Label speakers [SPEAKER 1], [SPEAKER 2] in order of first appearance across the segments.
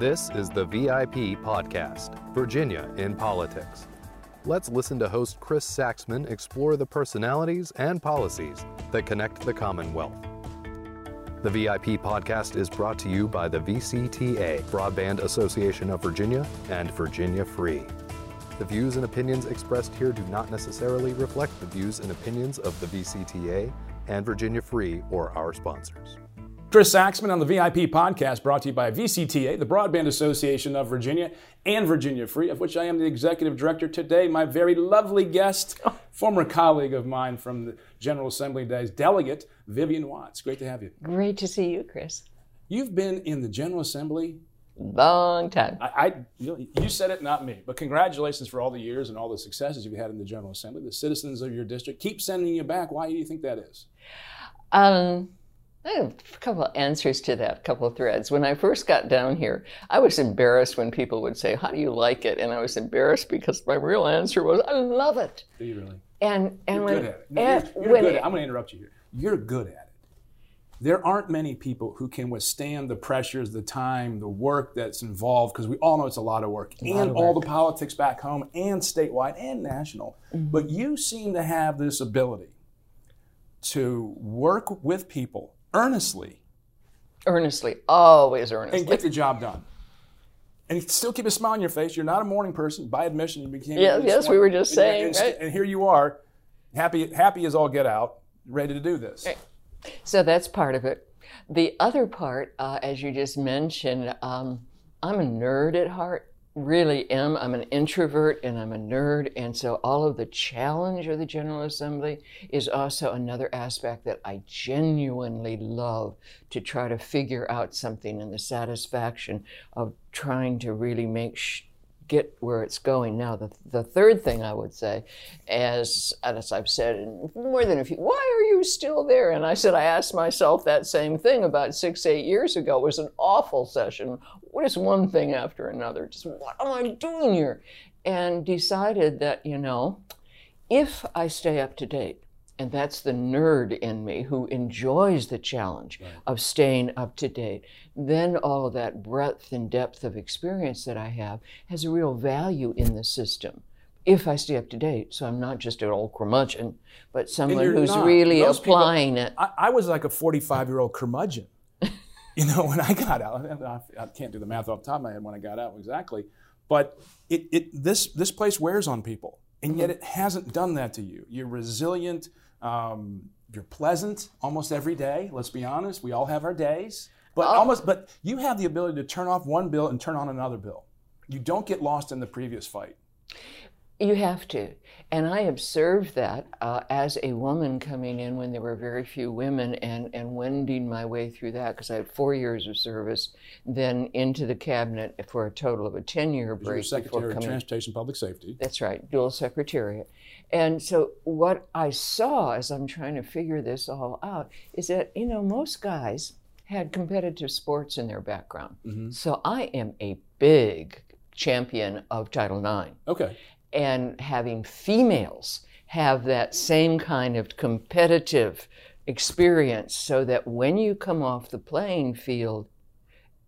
[SPEAKER 1] This is the VIP Podcast, Virginia in Politics. Let's listen to host Chris Saxman explore the personalities and policies that connect the Commonwealth. The VIP podcast is brought to you by the VCTA, Broadband Association of Virginia, and Virginia Free. The views and opinions expressed here do not necessarily reflect the views and opinions of the VCTA and Virginia Free or our sponsors.
[SPEAKER 2] Chris Saxman on the VIP podcast brought to you by VCTA, the Broadband Association of Virginia, and Virginia Free, of which I am the executive director today. My very lovely guest, former colleague of mine from the General Assembly days, Delegate Vivian Watts. Great to have you.
[SPEAKER 3] Great to see you, Chris.
[SPEAKER 2] You've been in the General Assembly.
[SPEAKER 3] Long time.
[SPEAKER 2] I, I you, you said it, not me. But congratulations for all the years and all the successes you've had in the General Assembly. The citizens of your district keep sending you back. Why do you think that is?
[SPEAKER 3] Um, I have a couple of answers to that, a couple of threads. When I first got down here, I was embarrassed when people would say, How do you like it? And I was embarrassed because my real answer was, I love it.
[SPEAKER 2] Do you really?
[SPEAKER 3] And, and
[SPEAKER 2] You're
[SPEAKER 3] when,
[SPEAKER 2] good at it.
[SPEAKER 3] and
[SPEAKER 2] You're, you're
[SPEAKER 3] when
[SPEAKER 2] good
[SPEAKER 3] it-
[SPEAKER 2] at, I'm going to interrupt you here. You're good at it. There aren't many people who can withstand the pressures, the time, the work that's involved, because we all know it's a lot of work,
[SPEAKER 3] lot
[SPEAKER 2] and
[SPEAKER 3] of
[SPEAKER 2] all the politics back home, and statewide, and national.
[SPEAKER 3] Mm-hmm.
[SPEAKER 2] But you seem to have this ability to work with people earnestly
[SPEAKER 3] earnestly, always
[SPEAKER 2] and
[SPEAKER 3] earnestly.
[SPEAKER 2] get the job done. And still keep a smile on your face. You're not a morning person. By admission, you became.
[SPEAKER 3] Yes, yes, we were just
[SPEAKER 2] and-
[SPEAKER 3] saying,
[SPEAKER 2] and,
[SPEAKER 3] right?
[SPEAKER 2] and here you are, happy, happy as all get out, ready to do this.
[SPEAKER 3] Right. So that's part of it. The other part, uh, as you just mentioned, um, I'm a nerd at heart. Really am. I'm an introvert and I'm a nerd. And so all of the challenge of the General Assembly is also another aspect that I genuinely love to try to figure out something and the satisfaction of trying to really make get where it's going. Now, the, the third thing I would say, as, as I've said more than a few, why are you still there? And I said, I asked myself that same thing about six, eight years ago. It was an awful session. What is one thing after another? Just what am I doing here? And decided that, you know, if I stay up to date, and that's the nerd in me who enjoys the challenge of staying up to date, then all of that breadth and depth of experience that I have has a real value in the system. If I stay up to date, so I'm not just an old curmudgeon, but someone who's
[SPEAKER 2] not.
[SPEAKER 3] really
[SPEAKER 2] Those people-
[SPEAKER 3] applying it.
[SPEAKER 2] I, I was like a 45 year old curmudgeon. you know, when I got out, I, I can't do the math off the top of my head when I got out exactly, but it, it this this place wears on people, and mm-hmm. yet it hasn't done that to you. You're resilient. Um, you're pleasant almost every day. Let's be honest. We all have our days, but almost. But you have the ability to turn off one bill and turn on another bill. You don't get lost in the previous fight.
[SPEAKER 3] You have to. And I observed that uh, as a woman coming in when there were very few women and, and wending my way through that because I had four years of service, then into the cabinet for a total of a 10 year
[SPEAKER 2] You're
[SPEAKER 3] break. before
[SPEAKER 2] Secretary of Transportation Public Safety.
[SPEAKER 3] That's right, dual secretariat. And so what I saw as I'm trying to figure this all out is that, you know, most guys had competitive sports in their background. So I am a big champion of Title IX
[SPEAKER 2] Okay.
[SPEAKER 3] And having females have that same kind of competitive experience so that when you come off the playing field,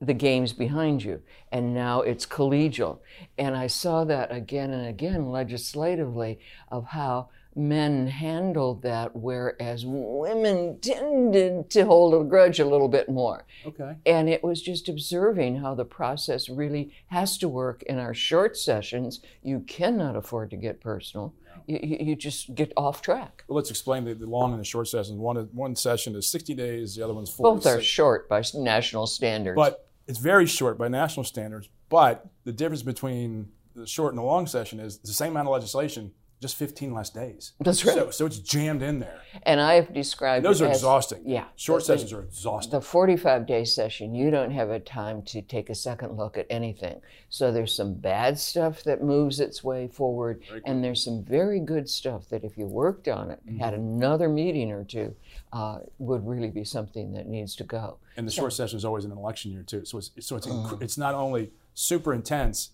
[SPEAKER 3] the game's behind you. And now it's collegial. And I saw that again and again legislatively of how men handled that, whereas women tended to hold a grudge a little bit more.
[SPEAKER 2] Okay.
[SPEAKER 3] And it was just observing how the process really has to work in our short sessions. You cannot afford to get personal. You, you, you just get off track.
[SPEAKER 2] Well, let's explain the, the long and the short sessions. One one session is 60 days, the other one's 40.
[SPEAKER 3] Both are short by national standards.
[SPEAKER 2] But it's very short by national standards. But the difference between the short and the long session is the same amount of legislation, just 15 less days.
[SPEAKER 3] That's right.
[SPEAKER 2] So, so it's jammed in there.
[SPEAKER 3] and I have described
[SPEAKER 2] Those are
[SPEAKER 3] as-
[SPEAKER 2] exhausting.
[SPEAKER 3] Yeah.
[SPEAKER 2] Short
[SPEAKER 3] The-
[SPEAKER 2] sessions are exhausting.
[SPEAKER 3] The 45 day session, you don't have a time to take a second look at anything. So there's some bad stuff that moves its way forward, and there's some very good stuff that if you worked on it,
[SPEAKER 2] Mm-hmm.
[SPEAKER 3] had another meeting or two, uh, would really be something that needs to go.
[SPEAKER 2] and the short session is always an election year, too. So it's, so it's,
[SPEAKER 3] Uh-huh.
[SPEAKER 2] it's not only super intense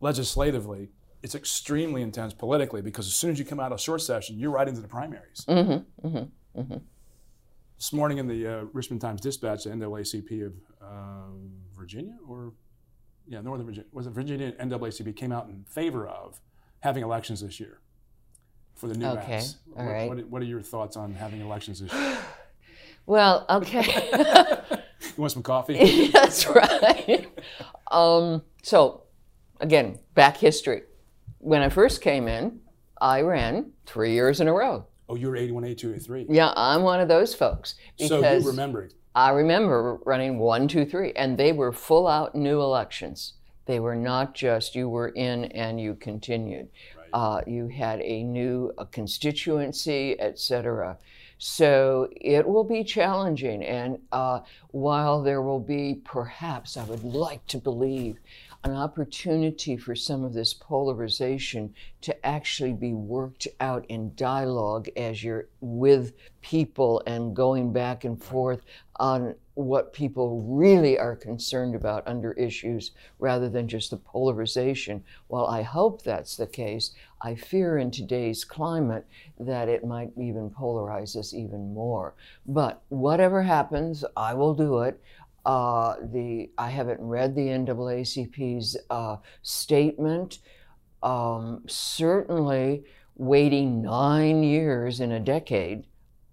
[SPEAKER 2] legislatively, it's extremely intense politically because as soon as you come out of short session, you're right into the primaries.
[SPEAKER 3] Mm-hmm,
[SPEAKER 2] This morning in the uh, Richmond Times Dispatch, the NAACP of uh, Virginia or yeah, Northern Virginia, was it Virginia NAACP came out in favor of having elections this year for the new
[SPEAKER 3] Okay,
[SPEAKER 2] maps.
[SPEAKER 3] all
[SPEAKER 2] what,
[SPEAKER 3] right.
[SPEAKER 2] what, what are your thoughts on having elections this year?
[SPEAKER 3] Well, okay.
[SPEAKER 2] You want some coffee?
[SPEAKER 3] That's right. Um, so, again, back history. When I first came in, I ran three years in a row.
[SPEAKER 2] oh, you were 81, 82, 83.
[SPEAKER 3] Yeah, I'm one of those folks
[SPEAKER 2] So you remember it.
[SPEAKER 3] I remember running one, two, three, and they were full out new elections. They were not just you were in and you continued. Uh, you had a new uh constituency, et cetera. So it will be challenging. And uh, while there will be perhaps, I would like to believe, an opportunity for some of this polarization to actually be worked out in dialogue as you're with people and going back and forth on what people really are concerned about under issues rather than just the polarization. While I hope that's the case, I fear in today's climate that it might even polarize us even more. But whatever happens, I will do it. Uh, the I haven't read the NAACP's uh, statement. Um, certainly, waiting nine years in a decade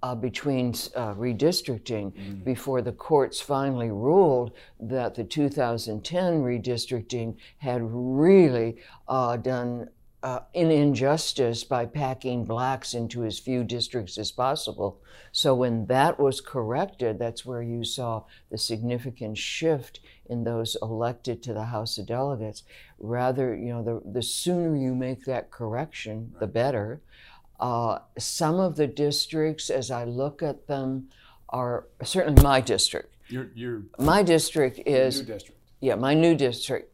[SPEAKER 3] uh, between uh, redistricting before the courts finally ruled that the 2010 redistricting had really uh, done uh, an injustice by packing blacks into as few districts as possible. So when that was corrected, that's where you saw the significant shift in those elected to the House of Delegates. Rather, you know, the, the sooner you make that correction, the better. Uh, some of the districts, as I look at them, are certainly my district.
[SPEAKER 2] Your, your
[SPEAKER 3] My district is
[SPEAKER 2] new district.
[SPEAKER 3] yeah, my new district.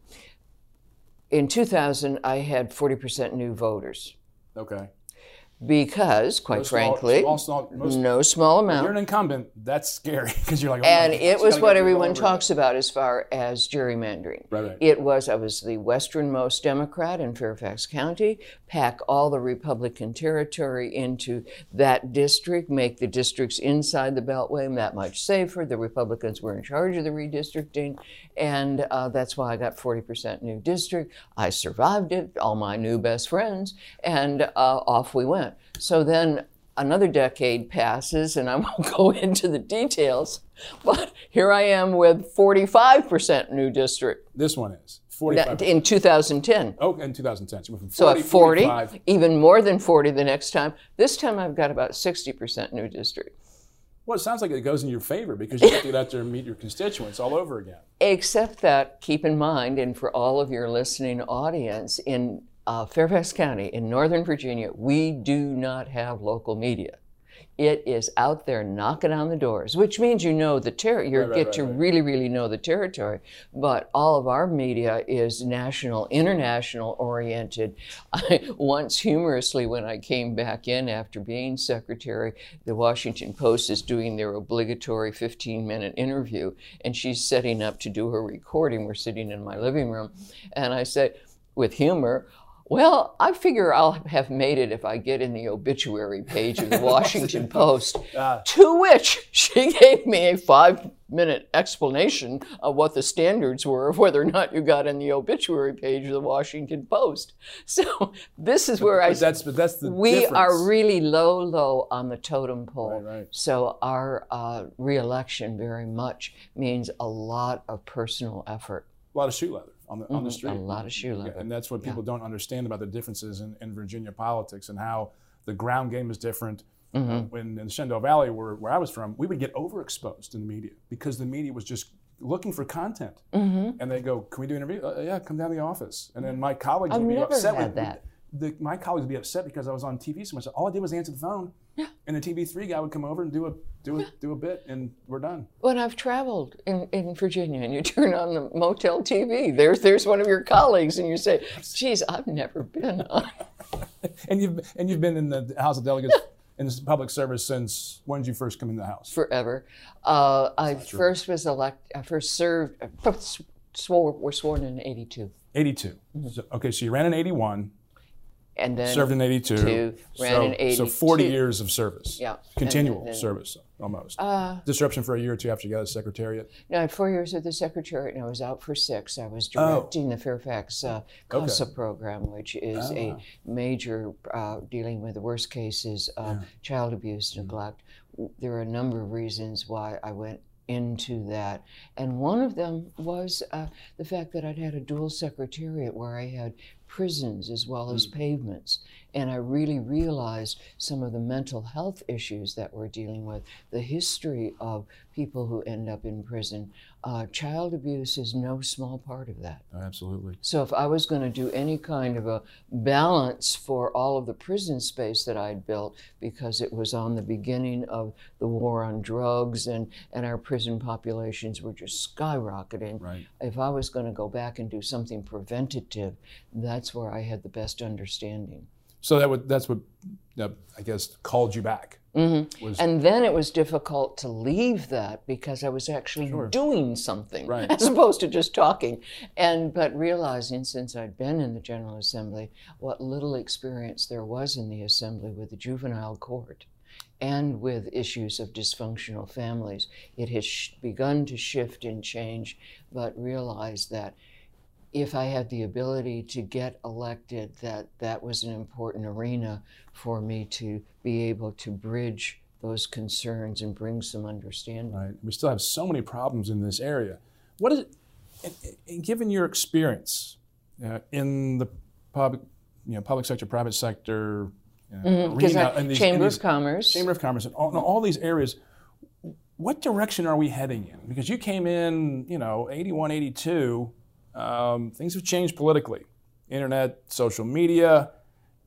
[SPEAKER 3] In 2000, I had 40% new voters
[SPEAKER 2] Okay.
[SPEAKER 3] Because, quite
[SPEAKER 2] No
[SPEAKER 3] frankly,
[SPEAKER 2] small- small- most-
[SPEAKER 3] no small amount.
[SPEAKER 2] you're an incumbent, that's scary because you're like, oh
[SPEAKER 3] and it was what everyone
[SPEAKER 2] over it.
[SPEAKER 3] talks about as far as gerrymandering.
[SPEAKER 2] Right, right.
[SPEAKER 3] It was, I was the westernmost Democrat in Fairfax County, pack all the Republican territory into that district, make the districts inside the Beltway that much safer. The Republicans were in charge of the redistricting, and uh, that's why I got 40% new district. I survived it, all my new best friends, and uh, off we went. So then another decade passes, and I won't go into the details, but here I am with 45% new district
[SPEAKER 2] This one is 45.
[SPEAKER 3] that- in 2010.
[SPEAKER 2] oh, in 2010. So, we went from
[SPEAKER 3] So at 40,
[SPEAKER 2] 45.
[SPEAKER 3] even more than 40 the next time. This time I've got about 60% new district.
[SPEAKER 2] Well, it sounds like it goes in your favor because you have to get out there and meet your constituents all over again.
[SPEAKER 3] Except that, keep in mind, and for all of your listening audience, in uh, Fairfax County, in Northern Virginia, we do not have local media. It is out there knocking on the doors, which means you know the ter- you
[SPEAKER 2] Right,
[SPEAKER 3] get
[SPEAKER 2] right,
[SPEAKER 3] to
[SPEAKER 2] right.
[SPEAKER 3] really, really know the territory. But all of our media is national, international oriented. I, once humorously, when I came back in after being secretary, the Washington Post is doing their obligatory 15 minute interview, and she's setting up to do her recording. We're sitting in my living room, and I said, with humor, well, I figure I'll have made it if I get in the obituary page of the Washington Post.
[SPEAKER 2] Ah.
[SPEAKER 3] To which she gave me a five minute explanation of what the standards were of whether or not you got in the obituary page of the Washington Post. So this is where I
[SPEAKER 2] But that's but that's the
[SPEAKER 3] we
[SPEAKER 2] difference.
[SPEAKER 3] are really low, low on the totem pole.
[SPEAKER 2] Right, right.
[SPEAKER 3] So our uh, reelection very much means a lot of personal effort,
[SPEAKER 2] a lot of shoe leather on the on the street.
[SPEAKER 3] Mm-hmm. a lot of shoe leather.
[SPEAKER 2] and that's what people don't understand about the differences in, in Virginia politics and how the ground game is different.
[SPEAKER 3] Mm-hmm.
[SPEAKER 2] Uh, when in the Shenandoah Valley, where, where I was from, we would get overexposed in the media because the media was just looking for content.
[SPEAKER 3] Mm-hmm.
[SPEAKER 2] And they go, "Can we do an interview? Uh, yeah, come down to the office." And then my colleagues
[SPEAKER 3] I've
[SPEAKER 2] would be
[SPEAKER 3] never
[SPEAKER 2] upset
[SPEAKER 3] had
[SPEAKER 2] with
[SPEAKER 3] that.
[SPEAKER 2] The, my colleagues would be upset because I was on TV so much. All I did was answer the phone, Yeah. and the TV3 guy would come over and do a do a do a bit, and we're done.
[SPEAKER 3] When I've traveled in, in Virginia and you turn on the motel TV, there's there's one of your colleagues and you say, "Geez, I've never been on."
[SPEAKER 2] And you've and you've been in the House of Delegates in public service since when did you first come in the House?
[SPEAKER 3] forever. Uh, I first was elected. I first served. Swore, were sworn in '82.
[SPEAKER 2] 82. So, okay, so you ran in 81.
[SPEAKER 3] And then
[SPEAKER 2] served in 82.
[SPEAKER 3] two, ran
[SPEAKER 2] so,
[SPEAKER 3] in 82.
[SPEAKER 2] So 40 years of service.
[SPEAKER 3] Yeah.
[SPEAKER 2] Continual
[SPEAKER 3] And then-
[SPEAKER 2] service, almost.
[SPEAKER 3] Uh,
[SPEAKER 2] Disruption for a year or two after you got a secretariat.
[SPEAKER 3] no, I had four years at the secretariat, and I was out for six. I was
[SPEAKER 2] Oh.
[SPEAKER 3] directing the Fairfax uh, CASA program, which is
[SPEAKER 2] Oh,
[SPEAKER 3] a major uh, dealing with the worst cases of child abuse,
[SPEAKER 2] Mm-hmm.
[SPEAKER 3] neglect. There are a number of reasons why I went into that, and one of them was uh, the fact that I'd had a dual secretariat where I had prisons as well as
[SPEAKER 2] Mm.
[SPEAKER 3] pavements. And I really realized some of the mental health issues that we're dealing with, the history of people who end up in prison. Uh, child abuse is no small part of that.
[SPEAKER 2] Absolutely.
[SPEAKER 3] So if I was going to do any kind of a balance for all of the prison space that I'd built, because it was on the beginning of the war on drugs and, and our prison populations were just skyrocketing.
[SPEAKER 2] Right.
[SPEAKER 3] If I was going to go back and do something preventative, that's where I had the best understanding.
[SPEAKER 2] So that would that's what uh, I guess called you back.
[SPEAKER 3] Mm-hmm.
[SPEAKER 2] Was
[SPEAKER 3] And then it was difficult to leave that because I was actually
[SPEAKER 2] Sure.
[SPEAKER 3] doing something
[SPEAKER 2] Right.
[SPEAKER 3] as opposed to just talking. And but realizing since I'd been in the General Assembly, what little experience there was in the Assembly with the juvenile court and with issues of dysfunctional families, it has sh- begun to shift and change. But realized that if I had the ability to get elected, that that was an important arena for me to be able to bridge those concerns and bring some understanding.
[SPEAKER 2] right. We still have so many problems in this area. What is it? And, and given your experience uh, in the public, you know, public sector, private sector, uh,
[SPEAKER 3] Because
[SPEAKER 2] arena, and these-
[SPEAKER 3] Chamber
[SPEAKER 2] and
[SPEAKER 3] of Commerce.
[SPEAKER 2] Chamber of Commerce, and all, and all these areas. What direction are we heading in? Because you came in, you know, 81, 82. Um, things have changed politically, internet, social media,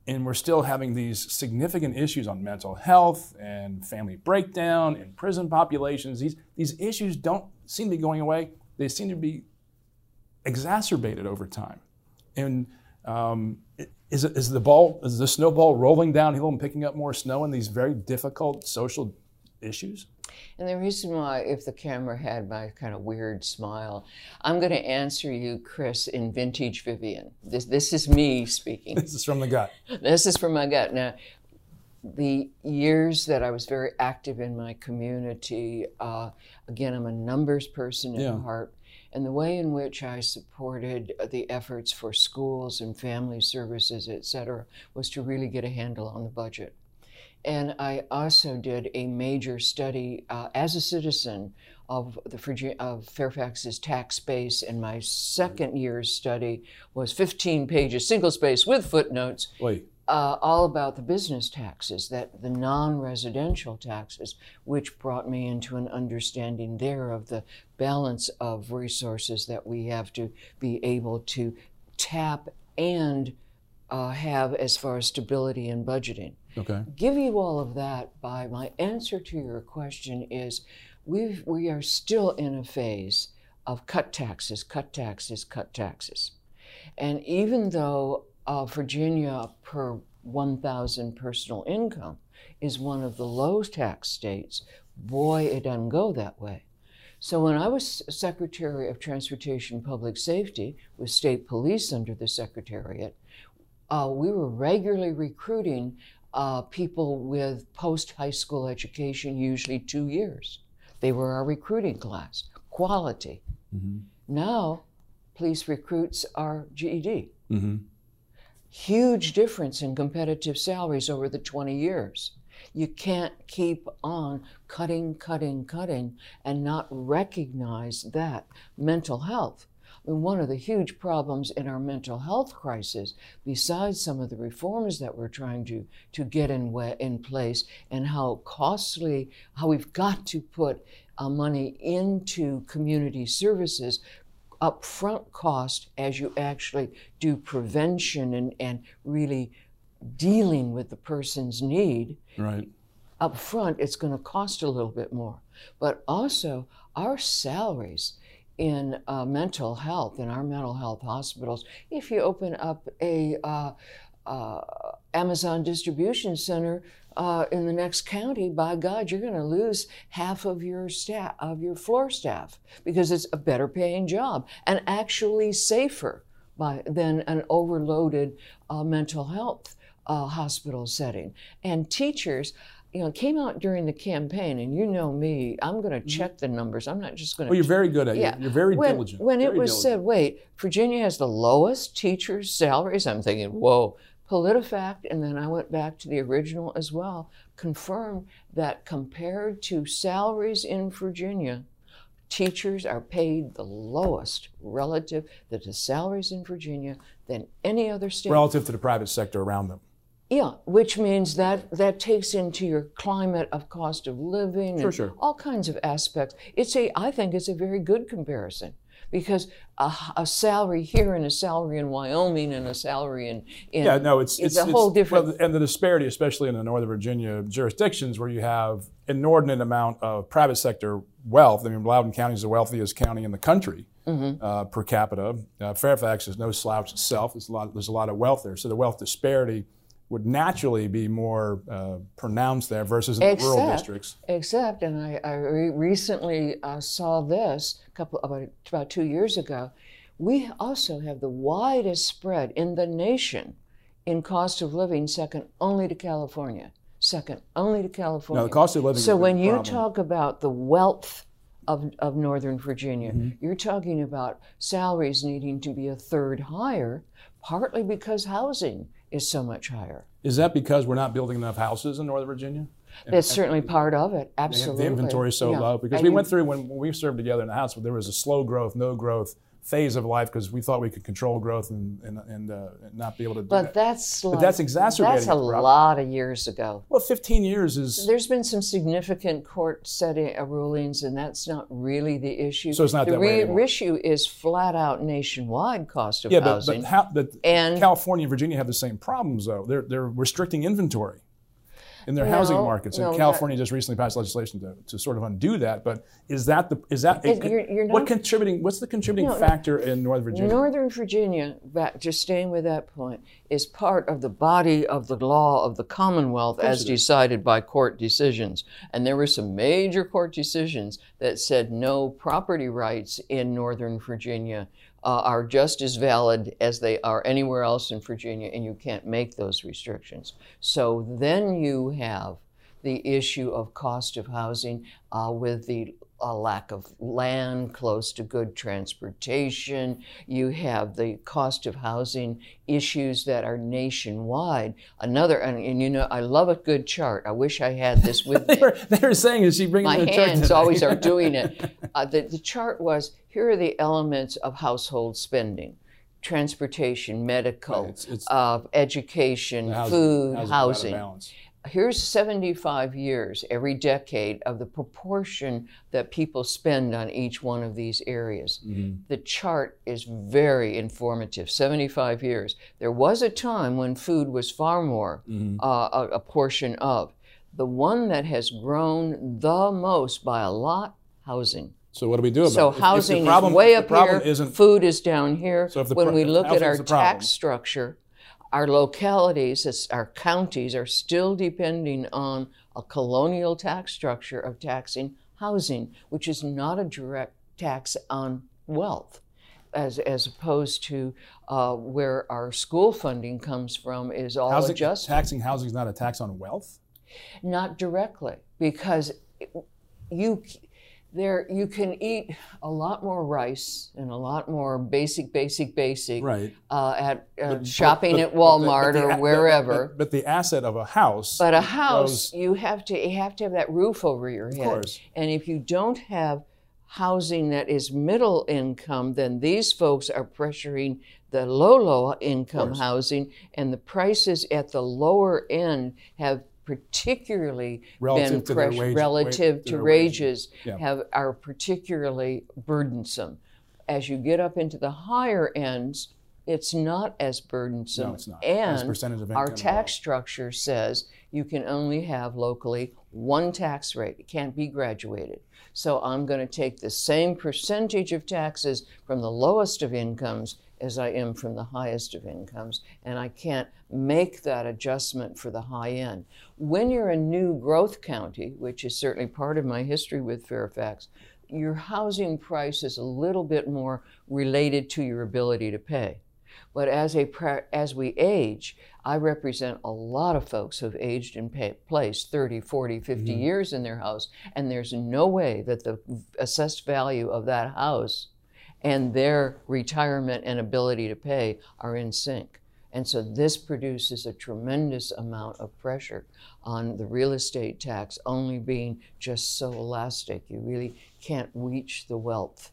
[SPEAKER 2] and we're still having these significant issues on mental health and family breakdown and prison populations. These these issues don't seem to be going away. They seem to be exacerbated over time. And um, is, is the ball is the snowball rolling downhill and picking up more snow in these very difficult social issues?
[SPEAKER 3] And the reason why, if the camera had my kind of weird smile, I'm going to answer you, Chris, in vintage Vivian. This, this is me speaking.
[SPEAKER 2] This is from the gut.
[SPEAKER 3] this is from my gut. Now, the years that I was very active in my community, uh, again, I'm a numbers person at
[SPEAKER 2] Yeah.
[SPEAKER 3] heart, and the way in which I supported the efforts for schools and family services, et cetera, was to really get a handle on the budget. And I also did a major study uh, as a citizen of the Virgi- of Fairfax's tax base, and my second year's study was 15 pages, single space with footnotes,
[SPEAKER 2] Wait,
[SPEAKER 3] uh, all about the business taxes, that the non-residential taxes, which brought me into an understanding there of the balance of resources that we have to be able to tap and uh, have as far as stability and budgeting
[SPEAKER 2] okay.
[SPEAKER 3] give you all of that by my answer to your question is we we are still in a phase of cut taxes, cut taxes, cut taxes. And even though uh, Virginia per 1,000 personal income is one of the low tax states, boy, it doesn't go that way. So when I was Secretary of Transportation Public Safety with state police under the Secretariat, uh, we were regularly recruiting uh, people with post high school education, usually two years. They were our recruiting class, quality. Now, police recruits are GED.
[SPEAKER 2] Mm-hmm.
[SPEAKER 3] Huge difference in competitive salaries over the 20 years. You can't keep on cutting, cutting, cutting and not recognize that mental health. I mean, one of the huge problems in our mental health crisis, besides some of the reforms that we're trying to, to get in, in place and how costly, how we've got to put uh, money into community services, upfront cost as you actually do prevention and, and really dealing with the person's need
[SPEAKER 2] Right.
[SPEAKER 3] up front, it's going to cost a little bit more. But also, our salaries in uh, mental health, in our mental health hospitals, if you open up a uh, uh, Amazon distribution center uh, in the next county, by God, you're going to lose half of your staff, of your floor staff, because it's a better paying job and actually safer by than an overloaded uh, mental health uh, hospital setting. And teachers, you know, came out during the campaign, and you know me, I'm going to mm-hmm. check the numbers. I'm not just going to.
[SPEAKER 2] Oh, well, you're very good at it.
[SPEAKER 3] Yeah.
[SPEAKER 2] You're very
[SPEAKER 3] when,
[SPEAKER 2] diligent.
[SPEAKER 3] When it
[SPEAKER 2] Very
[SPEAKER 3] was said, wait, Virginia has the lowest teachers' salaries, I'm thinking, whoa. PolitiFact, and then I went back to the original as well, confirmed that compared to salaries in Virginia, teachers are paid the lowest relative to the salaries in Virginia than any other state.
[SPEAKER 2] relative to the private sector around them.
[SPEAKER 3] Yeah, which means that that takes into your climate of cost of living
[SPEAKER 2] Sure,
[SPEAKER 3] and
[SPEAKER 2] sure.
[SPEAKER 3] all kinds of aspects. It's a, I think, it's a very good comparison because a, a salary here and a salary in Wyoming and a salary in, in
[SPEAKER 2] Yeah, no, it's
[SPEAKER 3] it's
[SPEAKER 2] it's
[SPEAKER 3] a whole different.
[SPEAKER 2] Well, and the disparity, especially in the Northern Virginia jurisdictions, where you have inordinate amount of private sector wealth. I mean, Loudoun County is the wealthiest county in the country
[SPEAKER 3] Mm-hmm.
[SPEAKER 2] uh, per capita. Uh, Fairfax is no slouch itself. There's a lot. There's a lot of wealth there, so the wealth disparity would naturally be more uh, pronounced there versus in the rural districts.
[SPEAKER 3] Except, and I, I re- recently uh, saw this a couple about about two years ago. We also have the widest spread in the nation in cost of living, second only to California. Second only to California.
[SPEAKER 2] Now, the cost of living.
[SPEAKER 3] So when you
[SPEAKER 2] problem.
[SPEAKER 3] talk about the wealth of, of Northern Virginia,
[SPEAKER 2] Mm-hmm.
[SPEAKER 3] you're talking about salaries needing to be a third higher, partly because housing is so much higher.
[SPEAKER 2] is that because we're not building enough houses in Northern Virginia?
[SPEAKER 3] That's certainly part of it. Absolutely.
[SPEAKER 2] The inventory is so
[SPEAKER 3] Yeah.
[SPEAKER 2] low because
[SPEAKER 3] And
[SPEAKER 2] we
[SPEAKER 3] you-
[SPEAKER 2] went through when, when we served together in the house, there was a slow growth, no growth phase of life because we thought we could control growth and and, and, uh, not be able to do
[SPEAKER 3] But
[SPEAKER 2] that.
[SPEAKER 3] that's like,
[SPEAKER 2] that's exacerbating
[SPEAKER 3] That's a lot of years ago.
[SPEAKER 2] well, 15 years is
[SPEAKER 3] There's been some significant court setting uh, rulings, and that's not really the issue.
[SPEAKER 2] So it's not
[SPEAKER 3] the
[SPEAKER 2] that way anymore.
[SPEAKER 3] issue is flat out nationwide cost of
[SPEAKER 2] yeah, but,
[SPEAKER 3] housing.
[SPEAKER 2] but how but
[SPEAKER 3] And-
[SPEAKER 2] California and Virginia have the same problems though. They're they're restricting inventory in their housing
[SPEAKER 3] No,
[SPEAKER 2] markets, and
[SPEAKER 3] no,
[SPEAKER 2] California just recently passed legislation to, to sort of undo that. But is that the is that
[SPEAKER 3] It- you're- you're
[SPEAKER 2] what
[SPEAKER 3] not-
[SPEAKER 2] contributing? What's the contributing
[SPEAKER 3] No,
[SPEAKER 2] factor in Northern Virginia?
[SPEAKER 3] Northern Virginia, back, just staying with that point, is part of the body of the law of the Commonwealth as decided by court decisions. And there were some major court decisions that said no property rights in Northern Virginia uh, are just as valid as they are anywhere else in Virginia, and you can't make those restrictions. So then you have the issue of cost of housing uh, with the uh, lack of land close to good transportation. You have the cost of housing issues that are nationwide. Another, and, and you know, I love a good chart. I wish I had this with me.
[SPEAKER 2] they, were, they were saying, is she bringing
[SPEAKER 3] My
[SPEAKER 2] a
[SPEAKER 3] hands always are doing it. Uh, the, the chart was here are the elements of household spending transportation, medical,
[SPEAKER 2] it's- it's-
[SPEAKER 3] uh, education,
[SPEAKER 2] Housing-
[SPEAKER 3] food,
[SPEAKER 2] housing's out of
[SPEAKER 3] housing
[SPEAKER 2] balance.
[SPEAKER 3] Here's 75 years every decade of the proportion that people spend on each one of these areas. The chart is very informative 75 years. There was a time when food was far more uh, a, a portion of. The one that has grown the most by a lot, housing.
[SPEAKER 2] So what do we do about
[SPEAKER 3] So
[SPEAKER 2] it? If- if the
[SPEAKER 3] housing
[SPEAKER 2] problem-
[SPEAKER 3] is way
[SPEAKER 2] the
[SPEAKER 3] up
[SPEAKER 2] problem
[SPEAKER 3] here,
[SPEAKER 2] Isn't,
[SPEAKER 3] food is down here.
[SPEAKER 2] So if the
[SPEAKER 3] when we
[SPEAKER 2] if
[SPEAKER 3] look at our tax structure, our localities, our counties are still depending on a colonial tax structure of taxing housing, which is not a direct tax on wealth. As, as opposed to uh, where our school funding comes from is all
[SPEAKER 2] housing,
[SPEAKER 3] adjusted.
[SPEAKER 2] taxing housing is not a tax on wealth.
[SPEAKER 3] Not directly, because you there you can eat a lot more rice and a lot more basic, basic, basic
[SPEAKER 2] Right.
[SPEAKER 3] uh, at uh,
[SPEAKER 2] But-
[SPEAKER 3] shopping
[SPEAKER 2] but-
[SPEAKER 3] at
[SPEAKER 2] but
[SPEAKER 3] Walmart
[SPEAKER 2] the-
[SPEAKER 3] or wherever.
[SPEAKER 2] But, the asset of a house.
[SPEAKER 3] But a house,
[SPEAKER 2] goes-
[SPEAKER 3] you have to you have to have that roof over your head.
[SPEAKER 2] Of course.
[SPEAKER 3] And if you don't have housing that is middle income, then these folks are pressuring the low low income housing, and the prices at the lower end have particularly
[SPEAKER 2] Relative
[SPEAKER 3] been
[SPEAKER 2] to their wage-
[SPEAKER 3] relative to
[SPEAKER 2] their
[SPEAKER 3] wages
[SPEAKER 2] Yeah.
[SPEAKER 3] have are particularly burdensome. As you get up into the higher ends, it's not as burdensome.
[SPEAKER 2] No, it's not.
[SPEAKER 3] And
[SPEAKER 2] As percentage of
[SPEAKER 3] our tax structure says you can only have locally one tax rate. It can't be graduated. So I'm going to take the same percentage of taxes from the lowest of incomes as I am from the highest of incomes, and I can't make that adjustment for the high end. When you're a new growth county, which is certainly part of my history with Fairfax, your housing price is a little bit more related to your ability to pay. But as a as we age, I represent a lot of folks who've aged in place 30, 40, 50 mm-hmm. years in their house, and there's no way that the assessed value of that house and their retirement and ability to pay are in sync. And so this produces a tremendous amount of pressure on the real estate tax only being just so elastic. You really can't reach the wealth.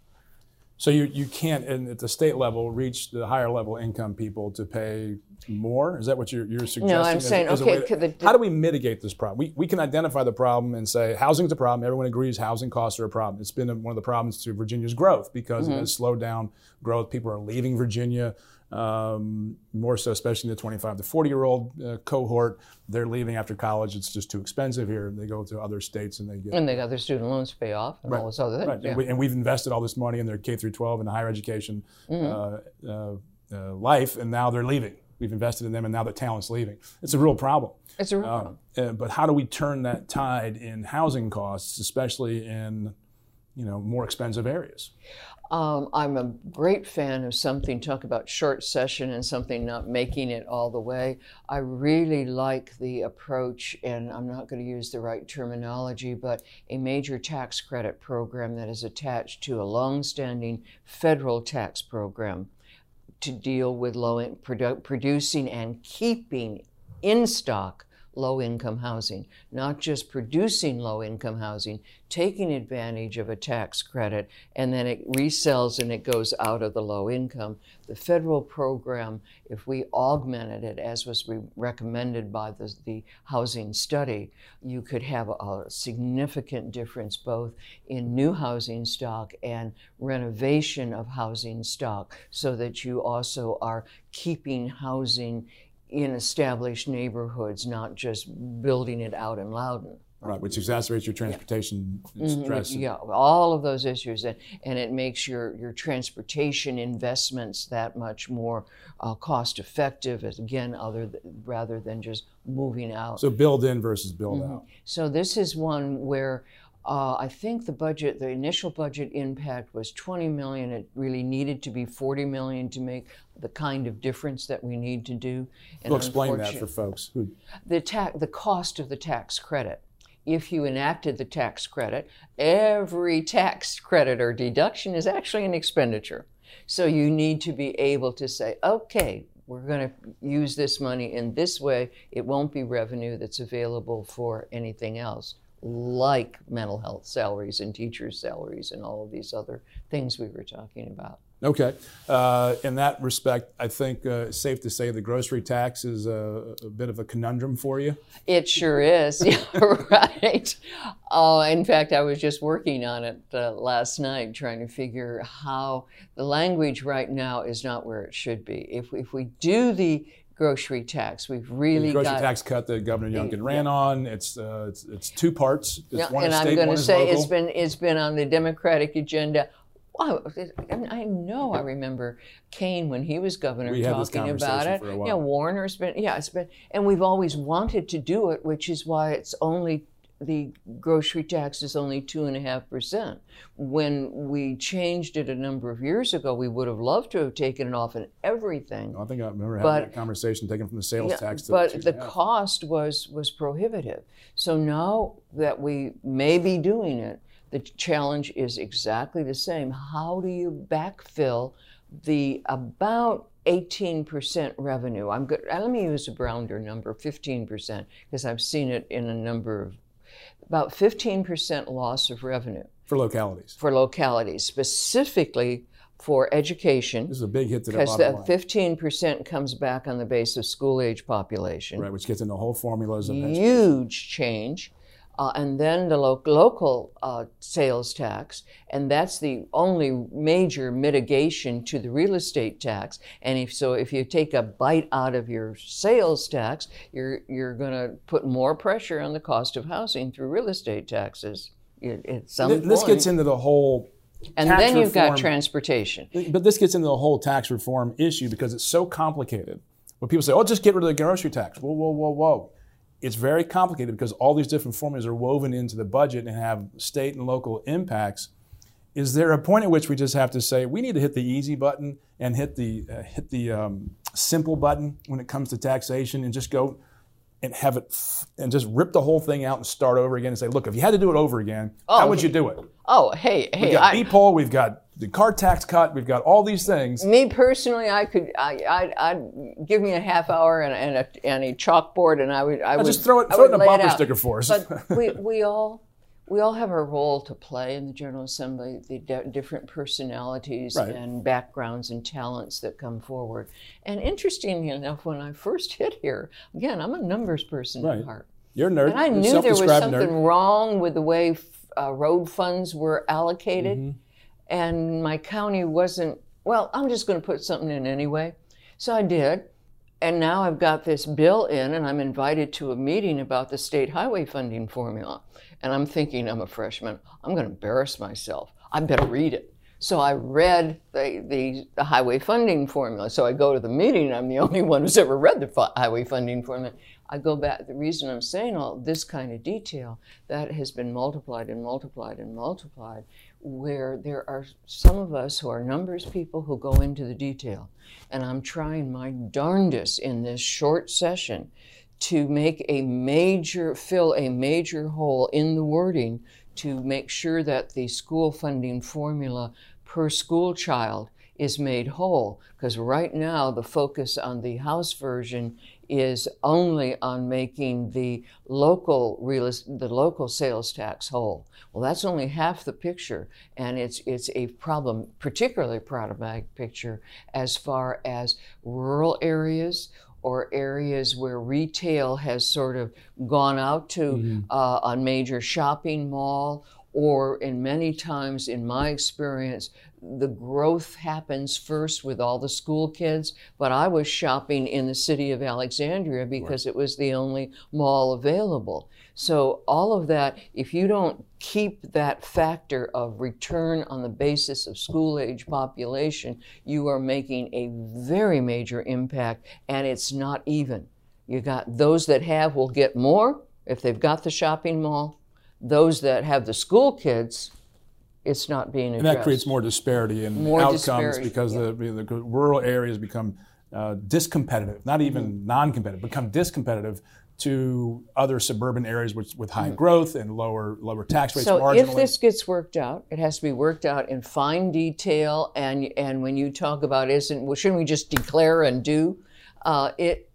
[SPEAKER 2] So you, you can't, at the state level, reach the higher level income people to pay more? Is that what you're, you're suggesting?
[SPEAKER 3] No, I'm
[SPEAKER 2] as,
[SPEAKER 3] saying,
[SPEAKER 2] as
[SPEAKER 3] okay. The,
[SPEAKER 2] how do we mitigate this problem? We, we can identify the problem and say housing's a problem. Everyone agrees housing costs are a problem. It's been one of the problems to Virginia's growth because mm-hmm. it has slowed down growth. People are leaving Virginia um, more so, especially the 25 to 40 year old uh, cohort. They're leaving after college. It's just too expensive here. They go to other states and they get.
[SPEAKER 3] And they got their student loans to pay off and right. all this other things. Right.
[SPEAKER 2] Yeah. And, we, have invested all this money in their K through 12 and higher education mm-hmm. uh, uh, uh, life, and now they're leaving. We've invested in them, and now the talent's leaving. It's a real problem.
[SPEAKER 3] It's a real problem. Uh,
[SPEAKER 2] but how do we turn that tide in housing costs, especially in you know more expensive areas?
[SPEAKER 3] Um, I'm a great fan of something, talk about short session and something not making it all the way. I really like the approach, and I'm not going to use the right terminology, but a major tax credit program that is attached to a long-standing federal tax program to deal with low produ- producing and keeping in stock low income housing, not just producing low income housing, taking advantage of a tax credit, and then it resells and it goes out of the low income. The federal program, if we augmented it as was re- recommended by the, the housing study, you could have a significant difference both in new housing stock and renovation of housing stock so that you also are keeping housing in established neighborhoods, not just building it out in Loudoun.
[SPEAKER 2] Right, which exacerbates your transportation yeah. Mm-hmm. stress.
[SPEAKER 3] Yeah, all of those issues, and, and it makes your, your transportation investments that much more uh, cost effective. Again, other th- rather than just moving out.
[SPEAKER 2] So build in versus build mm-hmm. out.
[SPEAKER 3] So this is one where uh, I think the budget, the initial budget impact was 20 million. It really needed to be 40 million to make the kind of difference that we need to do.
[SPEAKER 2] And well, explain that for folks. Who...
[SPEAKER 3] The ta- the cost of the tax credit. If you enacted the tax credit, every tax credit or deduction is actually an expenditure. So you need to be able to say, okay, we're going to use this money in this way. It won't be revenue that's available for anything else like mental health salaries and teachers' salaries and all of these other things we were talking about.
[SPEAKER 2] Okay. Uh, in that respect, I think uh, it's safe to say the grocery tax is a, a, bit of a conundrum for you.
[SPEAKER 3] It sure is. yeah, right. Uh, in fact, I was just working on it uh, last night, trying to figure how the language right now is not where it should be. If, if we do the grocery tax. We've really
[SPEAKER 2] the grocery
[SPEAKER 3] got,
[SPEAKER 2] tax cut that Governor Youngkin ran on. It's, uh, it's it's two parts. It's
[SPEAKER 3] yeah,
[SPEAKER 2] one
[SPEAKER 3] and
[SPEAKER 2] state,
[SPEAKER 3] I'm going to say it's been it's been on the Democratic agenda. Wow, I know. I remember Kaine when he was governor
[SPEAKER 2] we
[SPEAKER 3] talking about it.
[SPEAKER 2] Yeah,
[SPEAKER 3] Warner's been yeah, it's been, and we've always wanted to do it, which is why it's only the grocery tax is only two and a half percent. When we changed it a number of years ago, we would have loved to have taken it off in everything.
[SPEAKER 2] I think I remember having but, that conversation, taken from the sales
[SPEAKER 3] yeah,
[SPEAKER 2] tax. To
[SPEAKER 3] but the cost was was prohibitive. So now that we may be doing it, the challenge is exactly the same. How do you backfill the about 18% revenue. I'm good. Let me use a rounder number, 15%, because I've seen it in a number of about 15% loss of revenue.
[SPEAKER 2] For localities.
[SPEAKER 3] For localities, specifically for education.
[SPEAKER 2] This is a big hit to
[SPEAKER 3] the Because that 15% comes back on the base of school age population.
[SPEAKER 2] Right, which gets into whole formulas of
[SPEAKER 3] Huge change uh, and then the lo- local uh, sales tax, and that's the only major mitigation to the real estate tax. And if so, if you take a bite out of your sales tax, you're you're going to put more pressure on the cost of housing through real estate taxes. At some
[SPEAKER 2] this, this gets into the whole.
[SPEAKER 3] And then you've got transportation.
[SPEAKER 2] But this gets into the whole tax reform issue because it's so complicated. When people say, "Oh, just get rid of the grocery tax," whoa, whoa, whoa, whoa it's very complicated because all these different formulas are woven into the budget and have state and local impacts. is there a point at which we just have to say we need to hit the easy button and hit the uh, hit the um, simple button when it comes to taxation and just go and have it f- and just rip the whole thing out and start over again and say, look, if you had to do it over again, how would you do it?
[SPEAKER 3] Oh, hey, hey,
[SPEAKER 2] We've got
[SPEAKER 3] I,
[SPEAKER 2] B poll, we've got the car tax cut, we've got all these things.
[SPEAKER 3] me personally, I could, I, I, I'd give me a half hour and, and, a, and a chalkboard, and I would, I would
[SPEAKER 2] just throw it-
[SPEAKER 3] I
[SPEAKER 2] throw it in a bumper sticker for us.
[SPEAKER 3] But we, we all, we all have a role to play in the General Assembly. The di- different personalities
[SPEAKER 2] Right.
[SPEAKER 3] and backgrounds and talents that come forward. And interestingly enough, when I first hit here, again, I'm a numbers person
[SPEAKER 2] Right.
[SPEAKER 3] at heart.
[SPEAKER 2] You're a nerd.
[SPEAKER 3] And I
[SPEAKER 2] You're
[SPEAKER 3] knew there was something
[SPEAKER 2] nerd.
[SPEAKER 3] wrong with the way f- uh, road funds were allocated,
[SPEAKER 2] Mm-hmm.
[SPEAKER 3] And my county wasn't. Well, I'm just going to put something in anyway. So I did, and now I've got this bill in, and I'm invited to a meeting about the state highway funding formula. And I'm thinking, I'm a freshman. I'm going to embarrass myself. I better read it. So I read the, the, the highway funding formula. So I go to the meeting. I'm the only one who's ever read the fi- highway funding formula. I go back. The reason I'm saying all this kind of detail that has been multiplied and multiplied and multiplied, where there are some of us who are numbers people who go into the detail, and I'm trying my darndest in this short session to make a major fill a major hole in the wording to make sure that the school funding formula per school child is made whole. Because right now the focus on the house version is only on making the local real the local sales tax whole. Well that's only half the picture and it's it's a problem particularly problematic picture as far as rural areas or areas where retail has sort of gone out to uh, a major shopping mall, or in many times, in my experience, the growth happens first with all the school kids. But I was shopping in the city of Alexandria because it was the only mall available. So, all of that, if you don't keep that factor of return on the basis of school age population, you are making a very major impact, and it's not even. You got those that have will get more if they've got the shopping mall. Those that have the school kids, it's not being
[SPEAKER 2] And that creates more disparity in
[SPEAKER 3] More
[SPEAKER 2] outcomes
[SPEAKER 3] disparity,
[SPEAKER 2] because the, the rural areas become uh, discompetitive, not even
[SPEAKER 3] Mm-hmm.
[SPEAKER 2] non-competitive, become discompetitive to other suburban areas with, with high
[SPEAKER 3] Mm-hmm.
[SPEAKER 2] growth and lower lower tax rates
[SPEAKER 3] So
[SPEAKER 2] marginally.
[SPEAKER 3] if this gets worked out, it has to be worked out in fine detail. And and when you talk about isn't well, shouldn't we just declare and do? Uh, it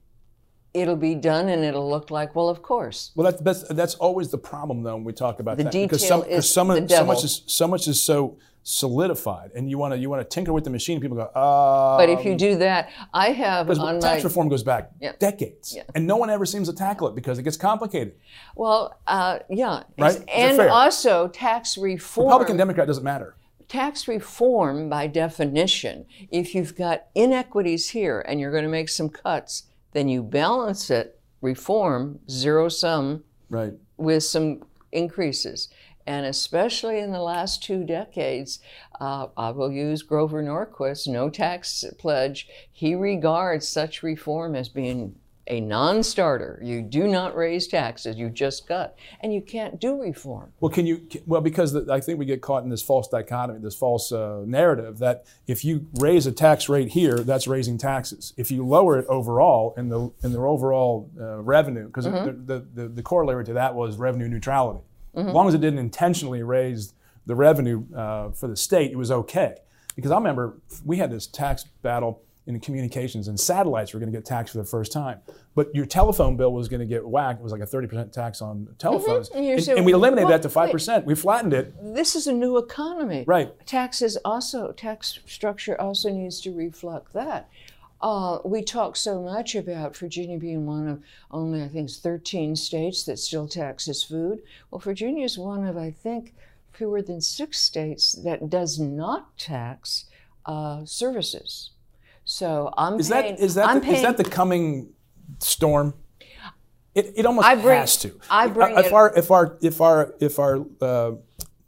[SPEAKER 3] it'll be done and it'll look like well, of course.
[SPEAKER 2] Well, that's, that's that's always the problem, though, when we talk about
[SPEAKER 3] The
[SPEAKER 2] that because
[SPEAKER 3] detail
[SPEAKER 2] some,
[SPEAKER 3] is
[SPEAKER 2] some,
[SPEAKER 3] the
[SPEAKER 2] so much
[SPEAKER 3] devil.
[SPEAKER 2] is so much is so solidified, and you want to you want to tinker with the machine. People go, uh,
[SPEAKER 3] But if you do that, I have
[SPEAKER 2] because
[SPEAKER 3] on
[SPEAKER 2] tax
[SPEAKER 3] my
[SPEAKER 2] reform goes back
[SPEAKER 3] Yeah.
[SPEAKER 2] decades, and no one ever seems to tackle it because it gets complicated.
[SPEAKER 3] well, uh, yeah,
[SPEAKER 2] Right?
[SPEAKER 3] And also tax reform.
[SPEAKER 2] Republican, Democrat doesn't matter.
[SPEAKER 3] tax reform, by definition, if you've got inequities here and you're going to make some cuts, then you balance it, reform, zero sum,
[SPEAKER 2] Right.
[SPEAKER 3] with some increases. And especially in the last two decades, uh, I will use Grover Norquist, no tax pledge. He regards such reform as being a non starter. You do not raise taxes, you just cut. And you can't do reform.
[SPEAKER 2] Well, can you? Well, because the, I think we get caught in this false dichotomy, this false uh, narrative that if you raise a tax rate here, that's raising taxes. If you lower it overall in the in the overall uh, revenue, because
[SPEAKER 3] Mm-hmm.
[SPEAKER 2] the, the, the the corollary to that was revenue neutrality. As long as it didn't intentionally raise the revenue uh, for the state, it was okay. Because I remember we had this tax battle in communications, and satellites were going to get taxed for the first time. But your telephone bill was going to get whacked. It was like a 30% tax on telephones.
[SPEAKER 3] And you're
[SPEAKER 2] And,
[SPEAKER 3] saying,
[SPEAKER 2] and we eliminated that to 5%. We flattened it.
[SPEAKER 3] This is a new economy.
[SPEAKER 2] Right.
[SPEAKER 3] Taxes also, tax structure also needs to reflect that. Uh, we talk so much about Virginia being one of only, I think, it's 13 states that still taxes food. Well, Virginia is one of, I think, fewer than six states that does not tax uh, services. So I'm
[SPEAKER 2] Is
[SPEAKER 3] paying.
[SPEAKER 2] that is that the, is that the coming storm? It, it almost
[SPEAKER 3] I bring-
[SPEAKER 2] has to.
[SPEAKER 3] I bring
[SPEAKER 2] if
[SPEAKER 3] it-
[SPEAKER 2] our if our if our if our uh,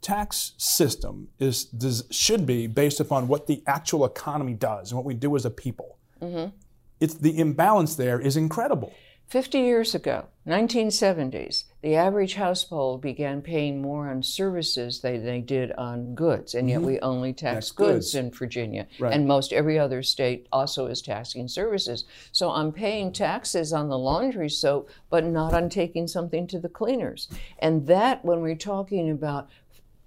[SPEAKER 2] tax system is does, should be based upon what the actual economy does and what we do as a people.
[SPEAKER 3] Mm-hmm.
[SPEAKER 2] It's the imbalance there is incredible.
[SPEAKER 3] 50 years ago, 1970s, the average household began paying more on services than they did on goods, and yet mm-hmm. we only tax
[SPEAKER 2] Tax
[SPEAKER 3] goods,
[SPEAKER 2] goods.
[SPEAKER 3] in Virginia,
[SPEAKER 2] Right.
[SPEAKER 3] and most every other state also is taxing services. So I'm paying taxes on the laundry soap, but not on taking something to the cleaners. And that, when we're talking about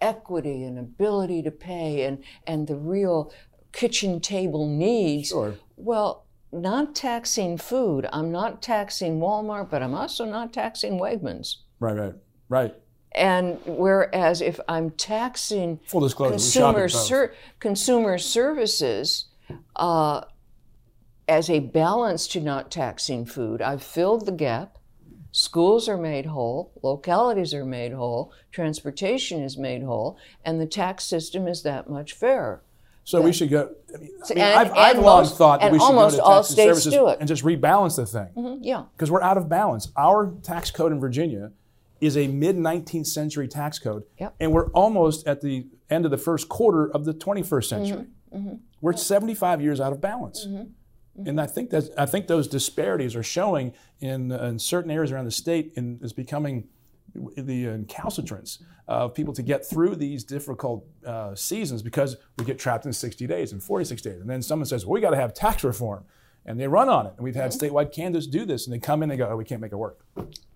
[SPEAKER 3] equity and ability to pay and, and the real kitchen table needs,
[SPEAKER 2] Sure.
[SPEAKER 3] well, not taxing food. I'm not taxing Walmart, but I'm also not taxing Wegmans.
[SPEAKER 2] Right, right, right.
[SPEAKER 3] And whereas if I'm taxing
[SPEAKER 2] Full disclosure,
[SPEAKER 3] consumer ser- consumer services uh, as a balance to not taxing food, I've filled the gap. Schools are made whole, localities are made whole, transportation is made whole, and the tax system is that much fairer.
[SPEAKER 2] So we should go. I mean,
[SPEAKER 3] and,
[SPEAKER 2] I've, I've long
[SPEAKER 3] most-
[SPEAKER 2] thought that we should go
[SPEAKER 3] almost
[SPEAKER 2] to
[SPEAKER 3] all
[SPEAKER 2] tax and
[SPEAKER 3] states
[SPEAKER 2] services
[SPEAKER 3] do it.
[SPEAKER 2] and just rebalance the thing
[SPEAKER 3] Mm, Yeah.
[SPEAKER 2] because we're out of balance. Our tax code in Virginia is a mid 19th century tax code,
[SPEAKER 3] Yep.
[SPEAKER 2] and we're almost at the end of the first quarter of the 21st century.
[SPEAKER 3] Mm-hmm.
[SPEAKER 2] We're 75 years out of balance. And I think that I think those disparities are showing in, in certain areas around the state and is becoming the incalcitrance of people to get through these difficult uh, seasons because we get trapped in 60 days and 46 days. And then someone says, well, we got to have tax reform. And they run on it. And we've had statewide candidates do this. And they come in and go, oh, we can't make it work.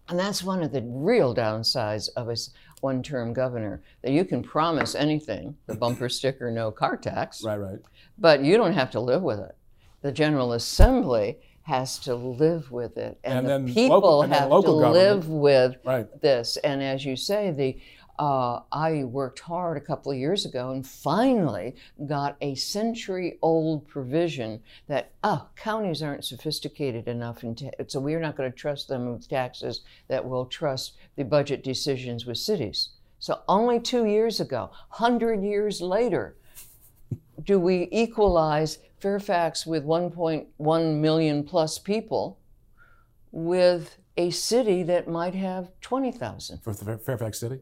[SPEAKER 3] And that's one of the real downsides of a one term governor that you can promise anything, the bumper sticker, no car tax,
[SPEAKER 2] Right, right.
[SPEAKER 3] but you don't have to live with it. The General Assembly has to live with it, and,
[SPEAKER 2] And
[SPEAKER 3] the
[SPEAKER 2] then
[SPEAKER 3] people
[SPEAKER 2] local- and then
[SPEAKER 3] have
[SPEAKER 2] local
[SPEAKER 3] to
[SPEAKER 2] government.
[SPEAKER 3] live with
[SPEAKER 2] Right.
[SPEAKER 3] this. And as you say, the uh, I worked hard a couple of years ago and finally got a century-old provision that oh, counties aren't sophisticated enough, ta- so we're not going to trust them with taxes. That we'll trust the budget decisions with cities. So only two years ago, hundred years later, do we equalize Fairfax with 1.1 million plus people with a city that might have 20,000?
[SPEAKER 2] For Fairfax City?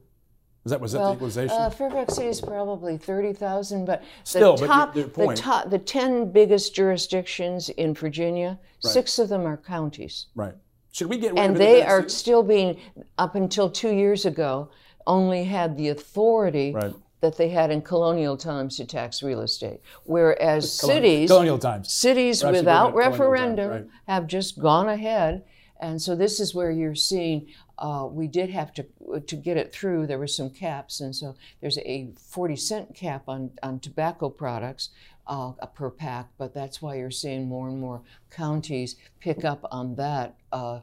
[SPEAKER 2] Is that, was that the equalization?
[SPEAKER 3] Uh, Fairfax City is probably 30,000, but
[SPEAKER 2] Still,
[SPEAKER 3] the
[SPEAKER 2] but
[SPEAKER 3] top,
[SPEAKER 2] your
[SPEAKER 3] the top, the 10 biggest jurisdictions in Virginia, six of them are counties.
[SPEAKER 2] right. Should we get rid
[SPEAKER 3] And they are still being, up until two years ago, only had the authority
[SPEAKER 2] Right.
[SPEAKER 3] that they had in colonial times to tax real estate. Whereas
[SPEAKER 2] Colonial-
[SPEAKER 3] cities,
[SPEAKER 2] colonial times.
[SPEAKER 3] cities
[SPEAKER 2] Perhaps
[SPEAKER 3] without
[SPEAKER 2] go back times,
[SPEAKER 3] referendum
[SPEAKER 2] right.
[SPEAKER 3] have just gone ahead. And so this is where you're seeing uh, we did have to to get it through. There were some caps, and so there's a 40 cent cap on on tobacco products uh, per pack. But that's why you're seeing more and more counties pick up on that uh,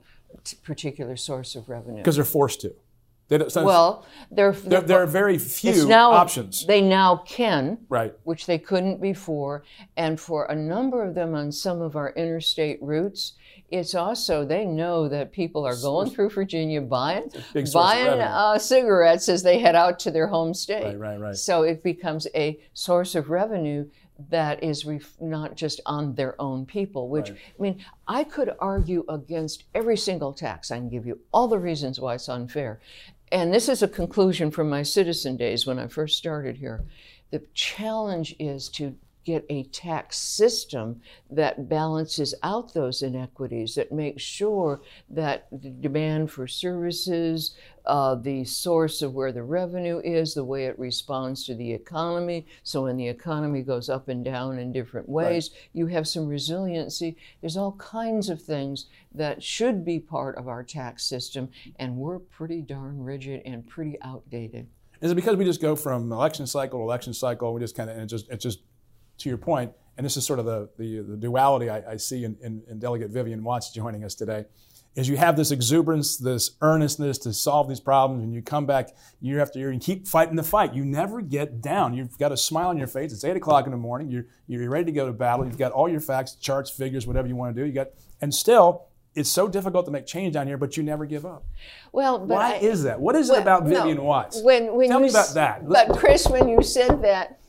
[SPEAKER 3] particular source of revenue.
[SPEAKER 2] Because they're forced to. So
[SPEAKER 3] Well, they're,
[SPEAKER 2] there, there are very few
[SPEAKER 3] now
[SPEAKER 2] options.
[SPEAKER 3] They now can
[SPEAKER 2] right.
[SPEAKER 3] which they couldn't before. And for a number of them on some of our interstate routes, it's also they know that people are going through Virginia buying
[SPEAKER 2] big source of
[SPEAKER 3] buying uh, cigarettes as they head out to their home state.
[SPEAKER 2] Right, right, right.
[SPEAKER 3] So it becomes a source of revenue that is ref- not just on their own people. Which I mean, I could argue against every single tax. I can give you all the reasons why it's unfair. And this is a conclusion from my citizen days when I first started here. The challenge is to get a tax system that balances out those inequities, that makes sure that the demand for services, uh, the source of where the revenue is, the way it responds to the economy. So when the economy goes up and down in different ways, you have some resiliency. There's all kinds of things that should be part of our tax system, and we're pretty darn rigid and pretty outdated.
[SPEAKER 2] Is it because we just go from election cycle to election cycle? We just kind of, and it just, it's just, to your point, and this is sort of the, the, the duality I, I see in, in, in Delegate Vivian Watts joining us today, is you have this exuberance, this earnestness to solve these problems, and you come back year after year and keep fighting the fight. You never get down. You've got a smile on your face. It's 8 o'clock in the morning. You're, you're ready to go to battle. You've got all your facts, charts, figures, whatever you want to do. You got, and still, it's so difficult to make change down here, but you never give up.
[SPEAKER 3] Well, but
[SPEAKER 2] Why
[SPEAKER 3] I-
[SPEAKER 2] is that? What is it
[SPEAKER 3] Well,
[SPEAKER 2] about
[SPEAKER 3] no.
[SPEAKER 2] Vivian Watts?
[SPEAKER 3] When, when
[SPEAKER 2] Tell
[SPEAKER 3] you
[SPEAKER 2] me about that.
[SPEAKER 3] But Chris, when you said that,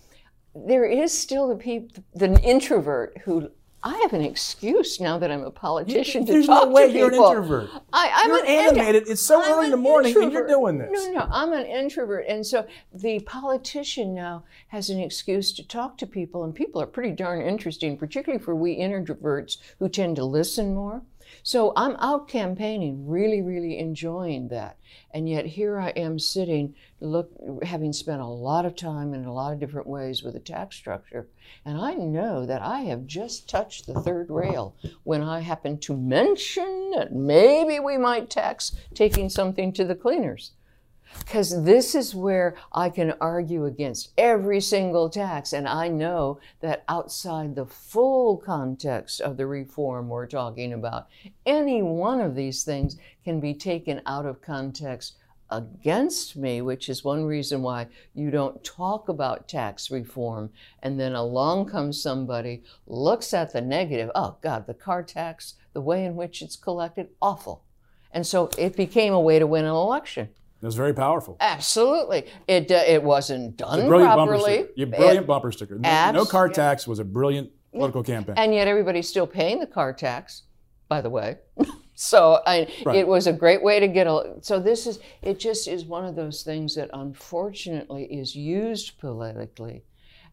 [SPEAKER 3] there is still the people, the introvert who. I have an excuse now that I'm a politician to
[SPEAKER 2] There's
[SPEAKER 3] talk
[SPEAKER 2] no way
[SPEAKER 3] to
[SPEAKER 2] you're
[SPEAKER 3] people.
[SPEAKER 2] an introvert.
[SPEAKER 3] I, I'm
[SPEAKER 2] You're
[SPEAKER 3] an
[SPEAKER 2] animated. It's so
[SPEAKER 3] I'm
[SPEAKER 2] early in the morning and you're doing this.
[SPEAKER 3] No, no, I'm an introvert, and so the politician now has an excuse to talk to people, and people are pretty darn interesting, particularly for we introverts who tend to listen more. So I'm out campaigning, really, really enjoying that. And yet here I am sitting, look, having spent a lot of time in a lot of different ways with the tax structure. And I know that I have just touched the third rail when I happen to mention that maybe we might tax taking something to the cleaners. Because this is where I can argue against every single tax, and I know that outside the full context of the reform we're talking about, any one of these things can be taken out of context against me, which is one reason why you don't talk about tax reform. And then along comes somebody, looks at the negative, oh God, the car tax, the way in which it's collected, awful. And so it became a way to win an election.
[SPEAKER 2] It was very powerful.
[SPEAKER 3] Absolutely. It, uh, it wasn't done
[SPEAKER 2] brilliant
[SPEAKER 3] properly.
[SPEAKER 2] bumper sticker. Brilliant
[SPEAKER 3] It-
[SPEAKER 2] bumper sticker. No,
[SPEAKER 3] Abs-
[SPEAKER 2] no car tax was a brilliant political campaign.
[SPEAKER 3] and yet everybody's still paying the car tax, by the way. so I,
[SPEAKER 2] Right.
[SPEAKER 3] it was a great way to get a. So this is it. Just is one of those things that unfortunately is used politically,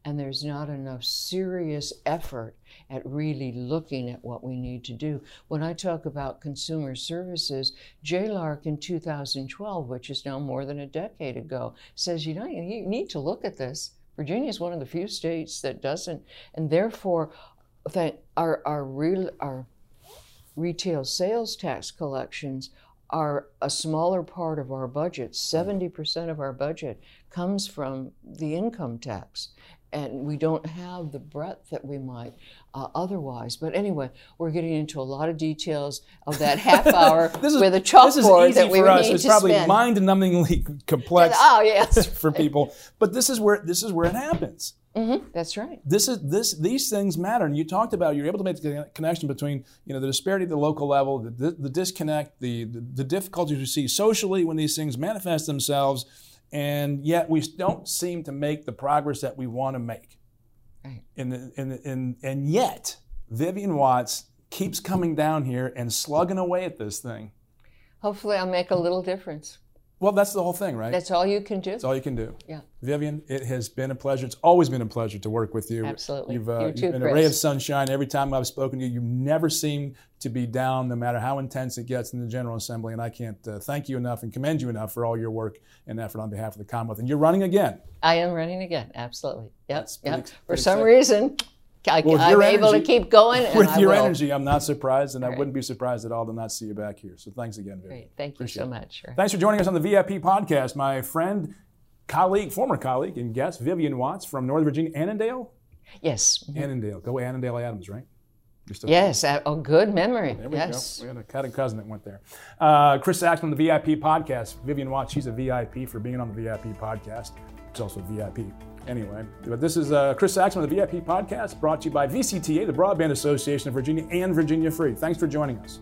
[SPEAKER 3] and there's not enough serious effort at really looking at what we need to do. When I talk about consumer services, JLARC in 2012, which is now more than a decade ago, says you know you need to look at this. Virginia is one of the few states that doesn't, and therefore, our our real our retail sales tax collections are a smaller part of our budget. 70% of our budget comes from the income tax. And we don't have the breadth that we might uh, otherwise. But anyway, we're getting into a lot of details of that half hour
[SPEAKER 2] this is,
[SPEAKER 3] with a chalkboard that we
[SPEAKER 2] for us. It's probably
[SPEAKER 3] spend.
[SPEAKER 2] mind-numbingly complex
[SPEAKER 3] Oh yes,
[SPEAKER 2] for people, but this is where this is where it happens.
[SPEAKER 3] that's right.
[SPEAKER 2] This is this these things matter, and you talked about you're able to make the connection between you know the disparity at the local level, the, the, the disconnect, the, the the difficulties we see socially when these things manifest themselves, and yet we don't seem to make the progress that we want to make.
[SPEAKER 3] Right.
[SPEAKER 2] And, and, and, and yet, Vivian Watts keeps coming down here and slugging away at this thing.
[SPEAKER 3] Hopefully, I'll make a little difference.
[SPEAKER 2] Well, that's the whole thing, right?
[SPEAKER 3] That's all you can do.
[SPEAKER 2] That's all you can do.
[SPEAKER 3] Yeah.
[SPEAKER 2] Vivian, it has been a pleasure. It's always been a pleasure to work with you.
[SPEAKER 3] Absolutely.
[SPEAKER 2] You've, uh,
[SPEAKER 3] You
[SPEAKER 2] you've
[SPEAKER 3] too,
[SPEAKER 2] been a ray of sunshine every time I've spoken to you. You never seem to be down, no matter how intense it gets in the General Assembly. And I can't uh, thank you enough and commend you enough for all your work and effort on behalf of the Commonwealth. And you're running again.
[SPEAKER 3] I am running again. Absolutely. Yep.
[SPEAKER 2] Pretty
[SPEAKER 3] Yep. For some
[SPEAKER 2] exciting.
[SPEAKER 3] reason, I,
[SPEAKER 2] Well, your
[SPEAKER 3] able to keep going. And
[SPEAKER 2] With your
[SPEAKER 3] will.
[SPEAKER 2] energy, I'm not surprised, and I
[SPEAKER 3] Right.
[SPEAKER 2] wouldn't be surprised at all to not see you back here. So thanks again, Vivian.
[SPEAKER 3] Great. Thank you so
[SPEAKER 2] it.
[SPEAKER 3] much.
[SPEAKER 2] Thanks for joining us on the VIP podcast, my friend, colleague, former colleague, and guest, Vivian Watts from Northern Virginia, Annandale.
[SPEAKER 3] Yes.
[SPEAKER 2] Annandale. Go Annandale Atoms, right?
[SPEAKER 3] Yes. uh, Oh, good memory.
[SPEAKER 2] There we
[SPEAKER 3] yes.
[SPEAKER 2] go. We had a cousin cousin that went there. Uh, Chris Saxman, the VIP podcast. Vivian Watts, she's a VIP for being on the VIP podcast. She's also a VIP. Anyway, but this is uh, Chris Saxman, the VIP podcast, brought to you by VCTA, the Broadband Association of Virginia, and Virginia Free. Thanks for joining us.